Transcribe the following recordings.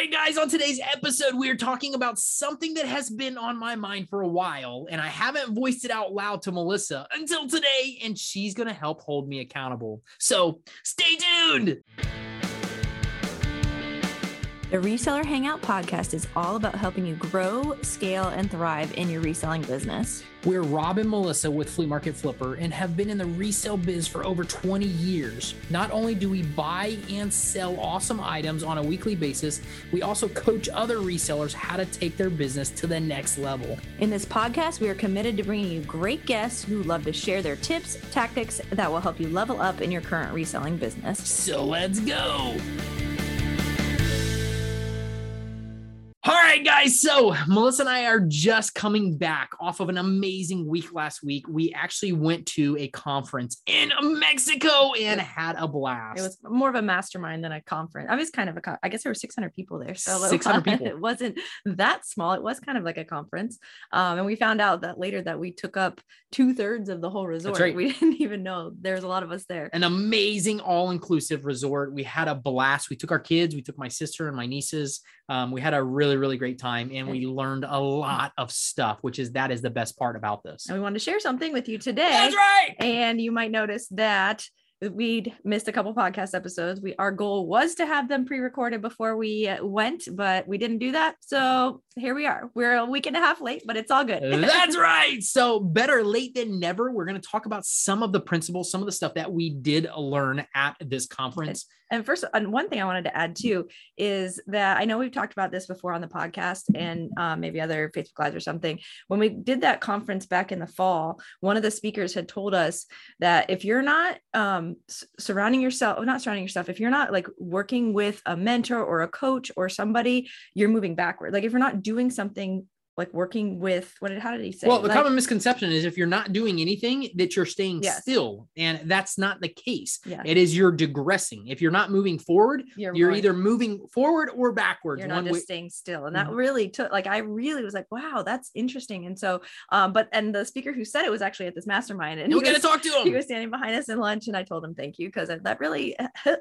right, guys, on today's episode, we are talking about something that has been on my mind for a while, and I haven't voiced it out loud to Melissa until today, and she's going to help hold me accountable. So stay tuned. The Reseller Hangout podcast is all about helping you grow, scale, and thrive in your reselling business. We're Rob and Melissa with Flea Market Flipper and have been in the resale biz for over 20 years. Not only do we buy and sell awesome items on a weekly basis, we also coach other resellers how to take their business to the next level. In this podcast, we are committed to bringing you great guests who love to share their tips, tactics that will help you level up in your current reselling business. So let's go. Guys. So Melissa and I are just coming back off of an amazing week last week. We actually went to a conference in Mexico and had a blast. It was more of a mastermind than a conference. I was kind of a, I guess there were 600 people there. So 600 people. It wasn't that small. It was kind of like a conference. Um, and we found out that later that we took up two thirds of the whole resort. right. We didn't even know there's a lot of us there. An amazing all inclusive resort. We had a blast. We took our kids, we took my sister and my nieces. Um, we had a really, really great time and we learned a lot of stuff, which is that is the best part about this. And we wanted to share something with you today. That's right. And you might notice that we'd missed a couple podcast episodes. We our goal was to have them pre-recorded before we uh, went, but we didn't do that. So here we are. We're a week and a half late, but it's all good. That's right. So better late than never. We're going to talk about some of the principles, some of the stuff that we did learn at this conference. And first, and one thing I wanted to add too is that I know we've talked about this before on the podcast and um, maybe other Facebook Lives or something. When we did that conference back in the fall, one of the speakers had told us that if you're not um, Um, s- surrounding yourself, not surrounding yourself, if you're not like working with a mentor or a coach or somebody, you're moving backward. Like if you're not doing something like working with what did how did he say? Well, the Like- common misconception is if you're not doing anything, that you're staying Yes. still, and that's not the case. Yeah. It is you're digressing. If you're not moving forward, you're, you're either moving forward or backwards. you're not just way- staying still and that Mhm. really took like i really was like wow that's interesting and so um but and the speaker who said it was actually at this mastermind and got to talk to him. he was standing behind us in lunch and i told him thank you because that really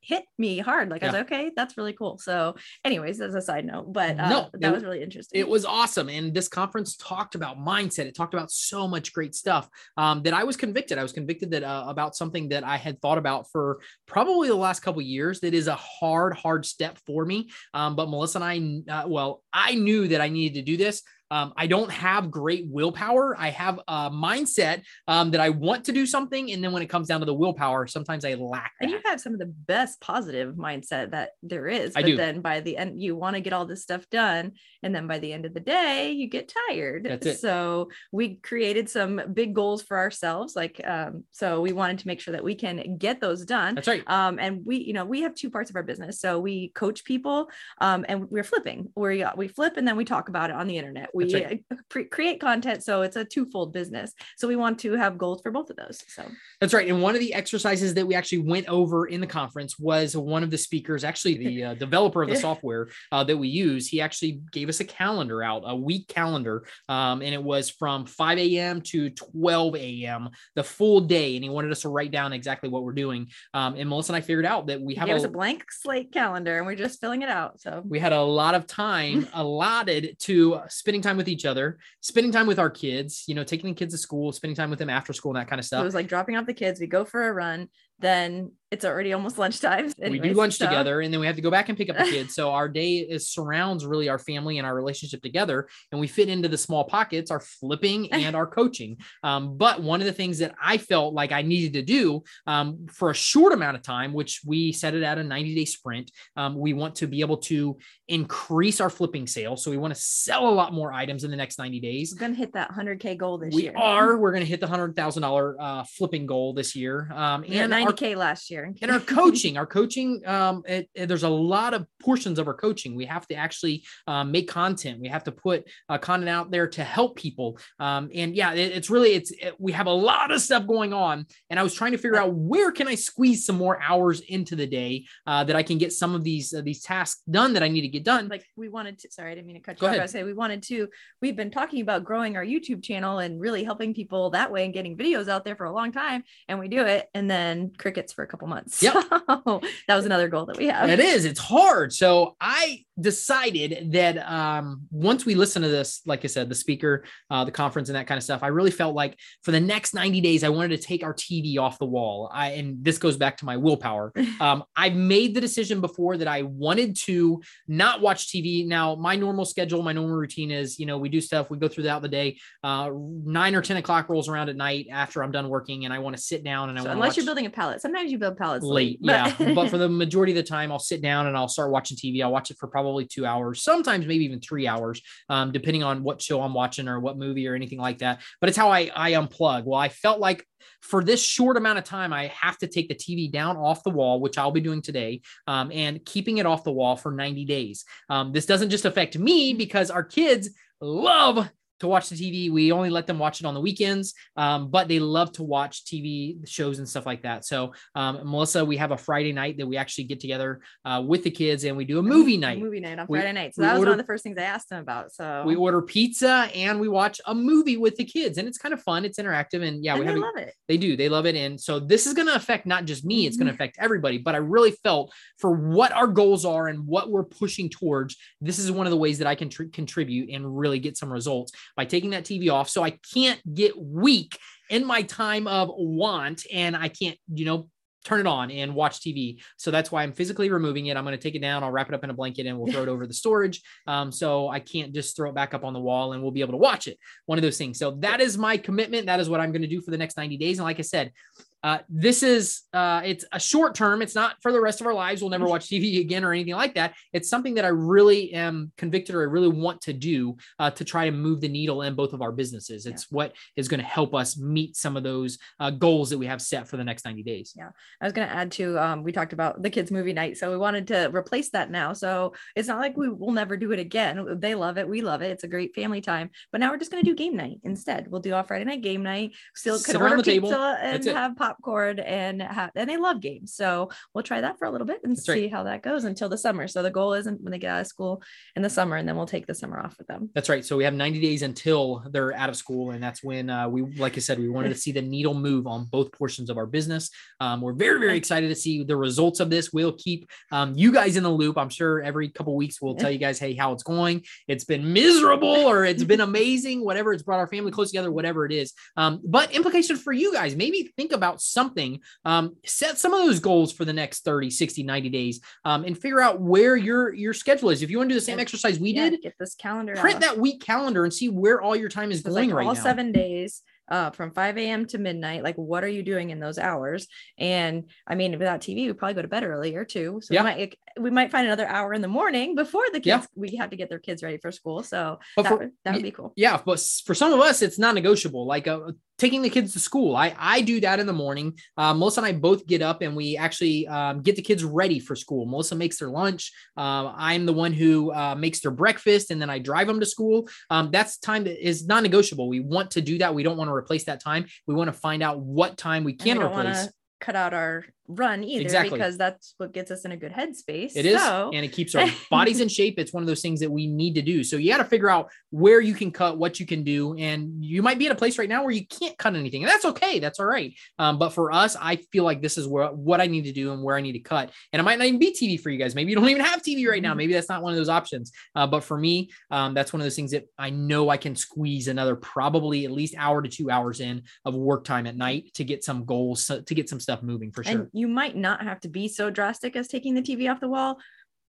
hit- me hard like i was like okay that's really cool so anyways as a side note but uh, No, that it- was really interesting It was awesome. And this conference talked about mindset. It talked about so much great stuff um, that I was convicted. I was convicted that uh, about something that I had thought about for probably the last couple years. That is a hard, hard step for me. Um, but Melissa and I, uh, well, I knew that I needed to do this. Um, I don't have great willpower. I have a mindset um, that I want to do something, and then when it comes down to the willpower, sometimes I lack that. and you have some of the best positive mindset that there is I but do. then by the end you want to get all this stuff done and then by the end of the day you get tired That's it. so we created some big goals for ourselves like um, so we wanted to make sure that we can get those done That's right. um, and we you know we have two parts of our business so we coach people um, and we're flipping where we, we flip and then we talk about it on the internet we That's right. uh, pre- create content so it's a twofold business so we want to have goals for both of those so That's right. And one of the exercises that we actually went over in the conference was one of the speakers, actually the uh, developer of the software uh, that we use. He actually gave us a calendar out, a week calendar, um, and it was from 5 a.m. to 12 a.m. the full day. And he wanted us to write down exactly what we're doing. Um, and Melissa and I figured out that we have a, a blank slate calendar and we're just filling it out so we had a lot of time allotted to spending time with each other, spending time with our kids, you know, taking the kids to school, spending time with them after school and that kind of So it was like dropping off the kids. We go for a run. Then it's already almost lunchtime. we do lunch so- together and then we have to go back and pick up the kids. So our day is surrounds really our family and our relationship together and we fit into the small pockets our flipping and our coaching. Um, but one of the things that i felt like i needed to do um, for a short amount of time which we set it at a 90 day sprint um, we want to be able to increase our flipping sales. So we want to sell a lot more items in the next 90 days. We're gonna hit that 100k goal this we year. We are. We're going to hit the $100000 uh, flipping goal this year. Um, and 90k last year. And our coaching our coaching um it, it- there's a lot of portions of our coaching. We have to actually um, make content. We have to put uh, content out there to help people. Um, and yeah it- it's really it's it- we have a lot of stuff going on. And i was trying to figure out where can i squeeze some more hours into the day uh, that i can get some of these uh, these tasks done that i need to get done. Like we wanted to sorry i didn't mean to cut you off. i say we wanted to we've been talking about growing our youtube channel and really helping people that way and getting videos out there for a long time and we do it and then crickets for a couple months. Yep. So that was another goal that we have. It is. It's hard. So I decided that um, once we listen to this, like I said, the speaker, uh, the conference, and that kind of stuff, I really felt like for the next 90 days, I wanted to take our TV off the wall. I, and this goes back to my willpower. Um, I've made the decision before that I wanted to not watch TV. Now, my normal schedule, my normal routine is, you know, we do stuff, we go throughout the day. Uh, nine or 10 o'clock rolls around at night after I'm done working, and I want to sit down and I So want unless watch you're building a pallet, sometimes you build pallets late. but- Yeah. but for the majority of the time, I'll sit down and I'll start watching TV. I'll watch it for probably two hours, sometimes maybe even three hours, um, depending on what show I'm watching or what movie or anything like that. But it's how I, I unplug. Well, I felt like for this short amount of time, I have to take the TV down off the wall, which I'll be doing today, um, and keeping it off the wall for 90 days. Um, this doesn't just affect me because our kids love to watch the TV. We only let them watch it on the weekends, um, but they love to watch TV shows and stuff like that. So, um, Melissa, we have a Friday night that we actually get together uh, with the kids and we do a movie night. Movie night on We- Friday night. So that was order- one of the first things I asked them about. So We order pizza and we watch a movie with the kids, and it's kind of fun. It's interactive, and yeah, and we they have love it. they do. They love it. And so this is going to affect not just me, it's going Mm-hmm. to affect everybody. But I really felt for what our goals are and what we're pushing towards, this is one of the ways that I can tr- contribute and really get some results by taking that TV off. So I can't get weak in my time of want and I can't, you know, turn it on and watch TV. So that's why I'm physically removing it. I'm going to take it down. I'll wrap it up in a blanket and we'll throw it over the storage. Um, so I can't just throw it back up on the wall and we'll be able to watch it. One of those things. So that is my commitment. That is what I'm going to do for the next 90 days. And like I said, uh, this is uh, it's a short term. It's not for the rest of our lives. We'll never watch TV again or anything like that. It's something that I really am convicted or I really want to do uh, to try to move the needle in both of our businesses. It's what is going to help us meet some of those uh, goals that we have set for the next 90 days. Yeah, I was going to add to, um, we talked about the kids movie night. So we wanted to replace that now. So it's not like we will never do it again. They love it. We love it. It's a great family time, but now we're just going to do game night instead. We'll do our Friday night game night. Still Sit around order the table. and That's it. have popcorn and have, and they love games. So we'll try that for a little bit and That's right. see how that goes until the summer. So the goal isn't when they get out of school in the summer and then we'll take the summer off with them. That's right. So we have 90 days until they're out of school. And that's when uh, we, like I said, we wanted to see the needle move on both portions of our business. Um, we're very, very excited to see the results of this. We'll keep um, you guys in the loop. I'm sure every couple weeks we'll tell you guys, hey, how it's going. It's been miserable or it's been amazing, whatever. It's brought our family close together, whatever it is. Um, but implication for you guys, maybe think about something, um, set some of those goals for the next 30, 60, 90 days um, and figure out where your, your schedule is. If you want to do the same Yeah. exercise we Yeah, did, get this calendar print out. that week calendar and see where all your time is going like right all now. seven days uh, from 5 a.m. to midnight. Like, what are you doing in those hours? And I mean, without TV, we probably go to bed earlier too. So Yeah. we might we might find another hour in the morning before the kids. Yeah. We have to get their kids ready for school. So that, for- would, that would be cool. yeah, but for some of us, it's non-negotiable. Like uh, taking the kids to school. I I do that in the morning. Uh, Melissa and I both get up and we actually um, get the kids ready for school. Melissa makes their lunch. Uh, I'm the one who uh, makes their breakfast, and then I drive them to school. Um, that's time that is non-negotiable. We want to do that. We don't want to replace that time. We want to find out what time we can replace. cut out our run either Exactly. because that's what gets us in a good headspace. It is, So, and it keeps our bodies in shape. It's one of those things that we need to do. So you got to figure out where you can cut, what you can do, and you might be at a place right now where you can't cut anything, and that's okay. That's all right. Um, but for us, I feel like this is where what I need to do and where I need to cut. And it might not even be TV for you guys. Maybe you don't even have TV right now. Mhm. Maybe that's not one of those options. Uh, but for me, um, that's one of those things that I know I can squeeze another probably at least hour to two hours in of work time at night to get some goals to get some stuff moving for sure. You might not have to be so drastic as taking the TV off the wall,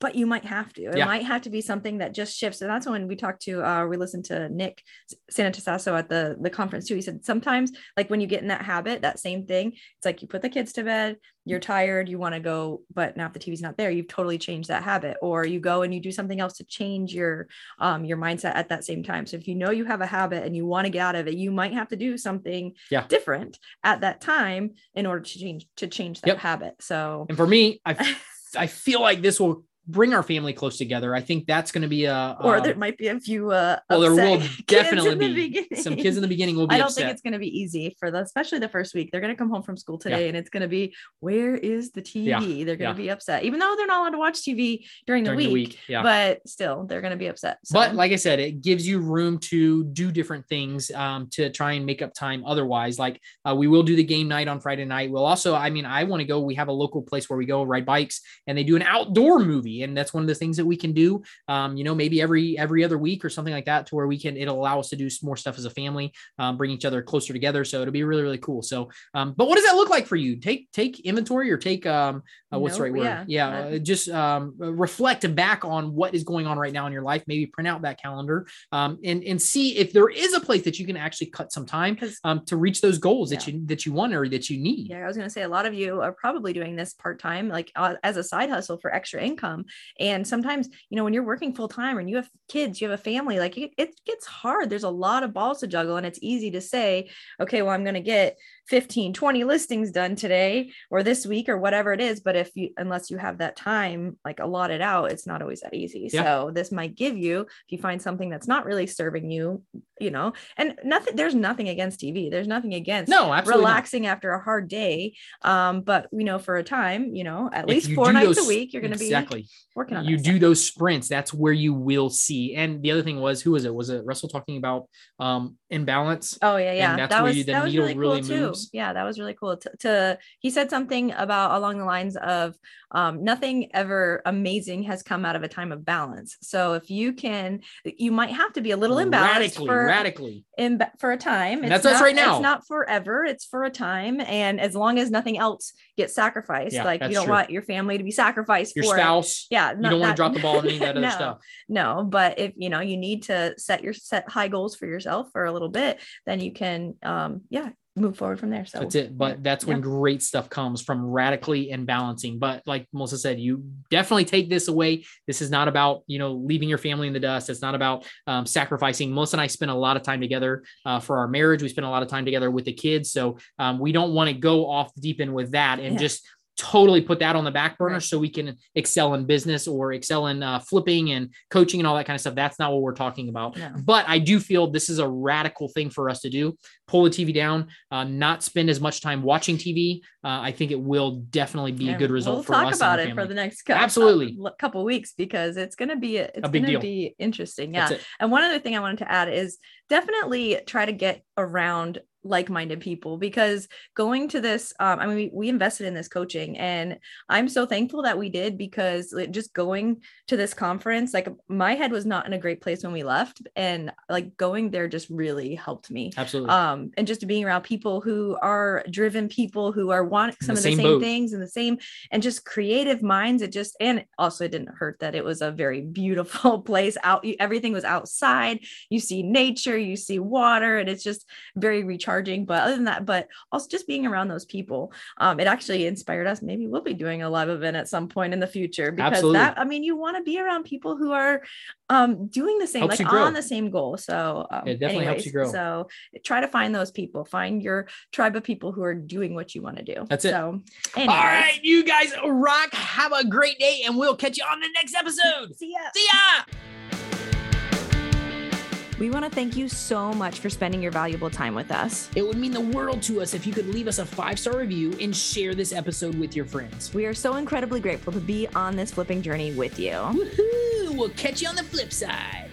but you might have to. It Yeah. might have to be something that just shifts. And that's when we talked to, uh, we listened to Nick Santonastasso at the the conference too. He said sometimes, like when you get in that habit, that same thing. It's like you put the kids to bed, you're tired, you want to go, but now if the TV's not there, you've totally changed that habit. Or you go and you do something else to change your um your mindset at that same time. So if you know you have a habit and you want to get out of it, you might have to do something Yeah. different at that time in order to change to change that Yep. habit. So And for me, I I feel like this will bring our family close together. I think that's going to be a, or uh, there might be a few uh well, there will definitely be beginning. some kids in the beginning will be I don't upset. think it's going to be easy for the, especially the first week. They're going to come home from school today, and it's going to be, where is the TV? Yeah, They're going yeah. to be upset, even though they're not allowed to watch TV during the, during week, the week. Yeah. But still, they're going to be upset. So. But like I said, it gives you room to do different things um, to try and make up time. Otherwise, like uh, we will do the game night on Friday night. We'll also, I mean, I want to go. We have a local place where we go ride bikes, and they do an outdoor movie, and that's one of the things that we can do. Um, you know, maybe every every other week or something like that, to where we can. It'll allow us to do more stuff as a family, um, bring each other closer together. So it'll be really really cool. So, um, but what does that look like for you? Take take inventory or take um, uh, what's the right word? yeah. Yeah, Uh, uh, just um, reflect back on what is going on right now in your life. Maybe print out that calendar um, and and see if there is a place that you can actually cut some time um, to reach those goals that you that you want or that you need. Yeah, I was going to say a lot of you are probably doing this part time, like uh, as a side hustle for extra income. And sometimes, you know, when you're working full time and you have kids, you have a family, like it, it gets hard. There's a lot of balls to juggle, and it's easy to say, okay, well, I'm going to get 15, 20 listings done today or this week or whatever it is. But if you, unless you have that time like allotted out, it's not always that easy. Yeah. So this might give you, if you find something that's not really serving you, you know, and nothing, there's nothing against TV. There's nothing against No, absolutely. not. relaxing after a hard day. Um, but you know, for a time, you know, at If least four nights those- a week, you're going to be exactly. working on You do stuff. those sprints. That's where you will see. And the other thing was, who was it? Was it Russell talking about um, imbalance? Oh yeah, yeah. that's That where was you- the that was needle really cool really too. Yeah, that was really cool. To, to he said something about along the lines of um, nothing ever amazing has come out of a time of balance. So if you can, you might have to be a little imbalanced radically, for radically. in for a time. That's us right now. It's not forever. It's for a time, and as long as nothing else gets sacrificed, Yeah, like you don't true. want your family to be sacrificed Your for it. spouse. Yeah, You don't want to drop the ball on any of that other stuff. No, but if you know you need to set your set high goals for yourself for a little bit, then you can, um, yeah, move forward from there. So That's it. But that's when Yeah. great stuff comes from radically and balancing. But like Melissa said, you definitely take this away. This is not about, you know, leaving your family in the dust. It's not about um, sacrificing. Melissa and I spend a lot of time together uh, for our marriage. We spend a lot of time together with the kids. So um, we don't want to go off the deep end with that and Yeah. just totally put that on the back burner Right. so we can excel in business or excel in uh, flipping and coaching and all that kind of stuff. That's not what we're talking about. No. But I do feel this is a radical thing for us to do. Pull the TV down, uh, not spend as much time watching TV. Uh, I think it will definitely be a good result We'll for talk us. about it for the next cou- Absolutely. cou- couple weeks because it's gonna be it's big gonna deal. be interesting. Yeah. And one other thing I wanted to add is definitely try to get around like-minded people because going to this um, i mean we, we invested in this coaching and i'm so thankful that we did because just going to this conference like my head was not in a great place when we left and like going there just really helped me Absolutely. um and just being around people who are driven people who are want some the of the same things and the same and just creative minds it just and also it didn't hurt that it was a very beautiful place out everything was outside you see nature you see water and it's just very recharging but other than that but also just being around those people um it actually inspired us maybe we'll be doing a live event at some point in the future because Absolutely. that i mean you want to be around people who are um doing the same Helps like on the same goal so um, It definitely helps you grow. so try to find those people find your tribe of people who are doing what you want to do That's it. so All anyways, right, you guys rock. Have a great day, and we'll catch you on the next episode. see ya See ya. We want to thank you so much for spending your valuable time with us It would mean the world to us if you could leave us a five star review and share this episode with your friends. we are so incredibly grateful to be on this flipping journey with you Woohoo! We'll catch you on the flip side.